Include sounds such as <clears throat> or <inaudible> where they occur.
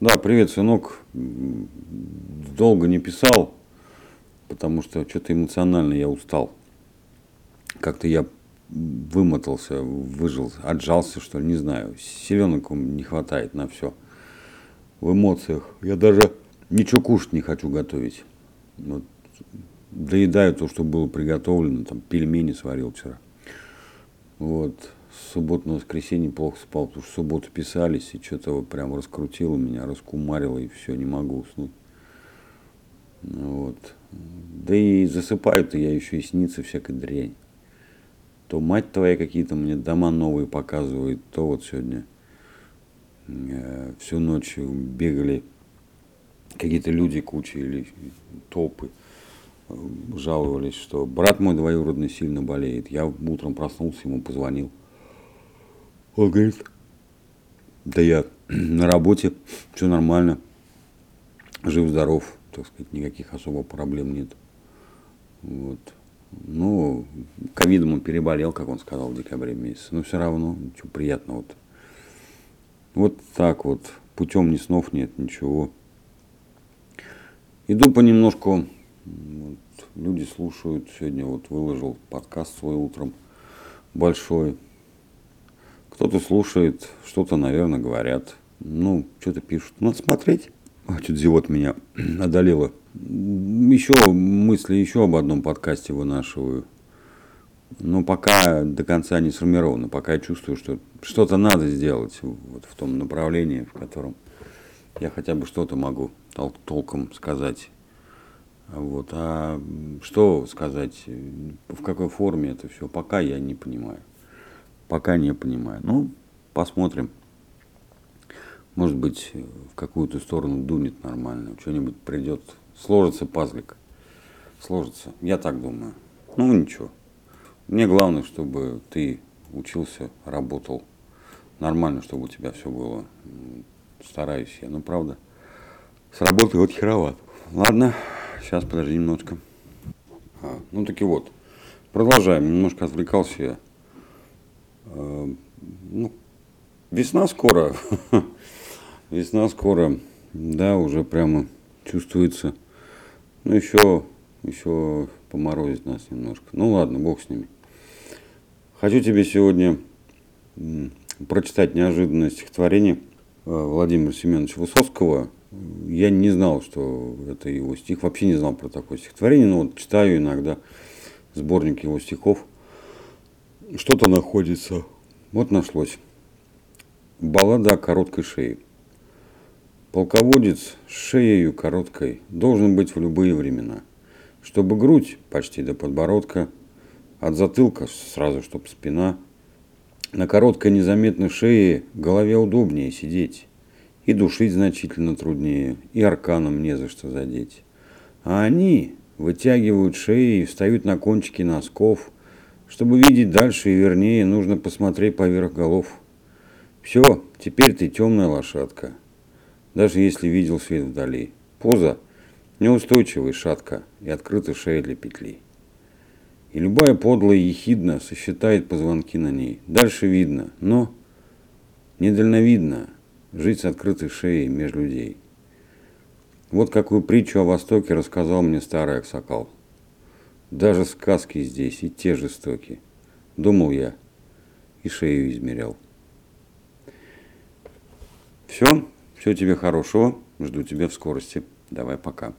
Да, привет, сынок. Долго не писал, потому что что-то эмоционально я устал. Как-то я вымотался, выжил, отжался, что ли, не знаю. Селенок не хватает на все. В эмоциях. Я даже ничего кушать не хочу готовить. Вот, доедаю то, что было приготовлено. Там пельмени сварил вчера. Вот. С субботы на воскресенье плохо спал, потому что субботу писались, и что-то вот прям раскрутило меня, раскумарило, и все, не могу уснуть. Вот. Да и засыпаю-то я еще и снится всякая дрянь. То мать твоя какие-то мне дома новые показывает, то вот сегодня э, всю ночь бегали какие-то люди кучи или толпы э, жаловались, что брат мой двоюродный сильно болеет. Я утром проснулся, ему позвонил. Он говорит, да я <clears throat> на работе, все нормально, жив-здоров, так сказать, никаких особо проблем нет. Вот. Ну, ковидом он переболел, как он сказал, в декабре месяце. Но все равно, ничего приятного. Вот. вот так вот, путем ни снов нет, ничего. Иду понемножку, вот, люди слушают, сегодня вот выложил подкаст свой утром большой. Кто-то слушает, что-то, наверное, говорят. Ну, что-то пишут. Надо смотреть. А, что-то зевот меня <clears throat> одолело. Еще мысли еще об одном подкасте вынашиваю. Но пока до конца не сформировано. Пока я чувствую, что что-то надо сделать вот в том направлении, в котором я хотя бы что-то могу тол- толком сказать. Вот. А что сказать, в какой форме это все, пока я не понимаю. Пока не понимаю. Ну, посмотрим. Может быть, в какую-то сторону дунет нормально, что-нибудь придет. Сложится пазлик. Сложится. Я так думаю. Ну, ничего. Мне главное, чтобы ты учился, работал. Нормально, чтобы у тебя все было. Стараюсь я. Ну, правда, с работы вот хероват. Ладно, сейчас подожди немножко. А, ну, таки вот. Продолжаем. Немножко отвлекался я. А, ну, весна скоро. <laughs> Весна скоро. Да, уже прямо чувствуется. Ну, еще, еще поморозит нас немножко. Ну, ладно, бог с ними. Хочу тебе сегодня прочитать неожиданное стихотворение э, Владимира Семеновича Высоцкого. Я не знал, что это его стих, вообще не знал про такое стихотворение, но вот читаю иногда сборник его стихов. Что-то находится. Вот нашлось. Баллада о короткой шее. Полководец с шеей короткой должен быть в любые времена, чтобы грудь почти до подбородка, от затылка сразу, чтоб спина, на короткой незаметной шее голове удобнее сидеть, и душить значительно труднее, и арканом не за что задеть. А они вытягивают шеи и встают на кончики носков, чтобы видеть дальше и вернее, нужно посмотреть поверх голов. Все, теперь ты темная лошадка даже если видел свет вдали. Поза неустойчивая шатка и открыта шея для петли. И любая подлая ехидна сосчитает позвонки на ней. Дальше видно, но недальновидно жить с открытой шеей меж людей. Вот какую притчу о Востоке рассказал мне старый Аксакал. Даже сказки здесь и те жестоки. Думал я и шею измерял. Все, всего тебе хорошего. Жду тебя в скорости. Давай пока.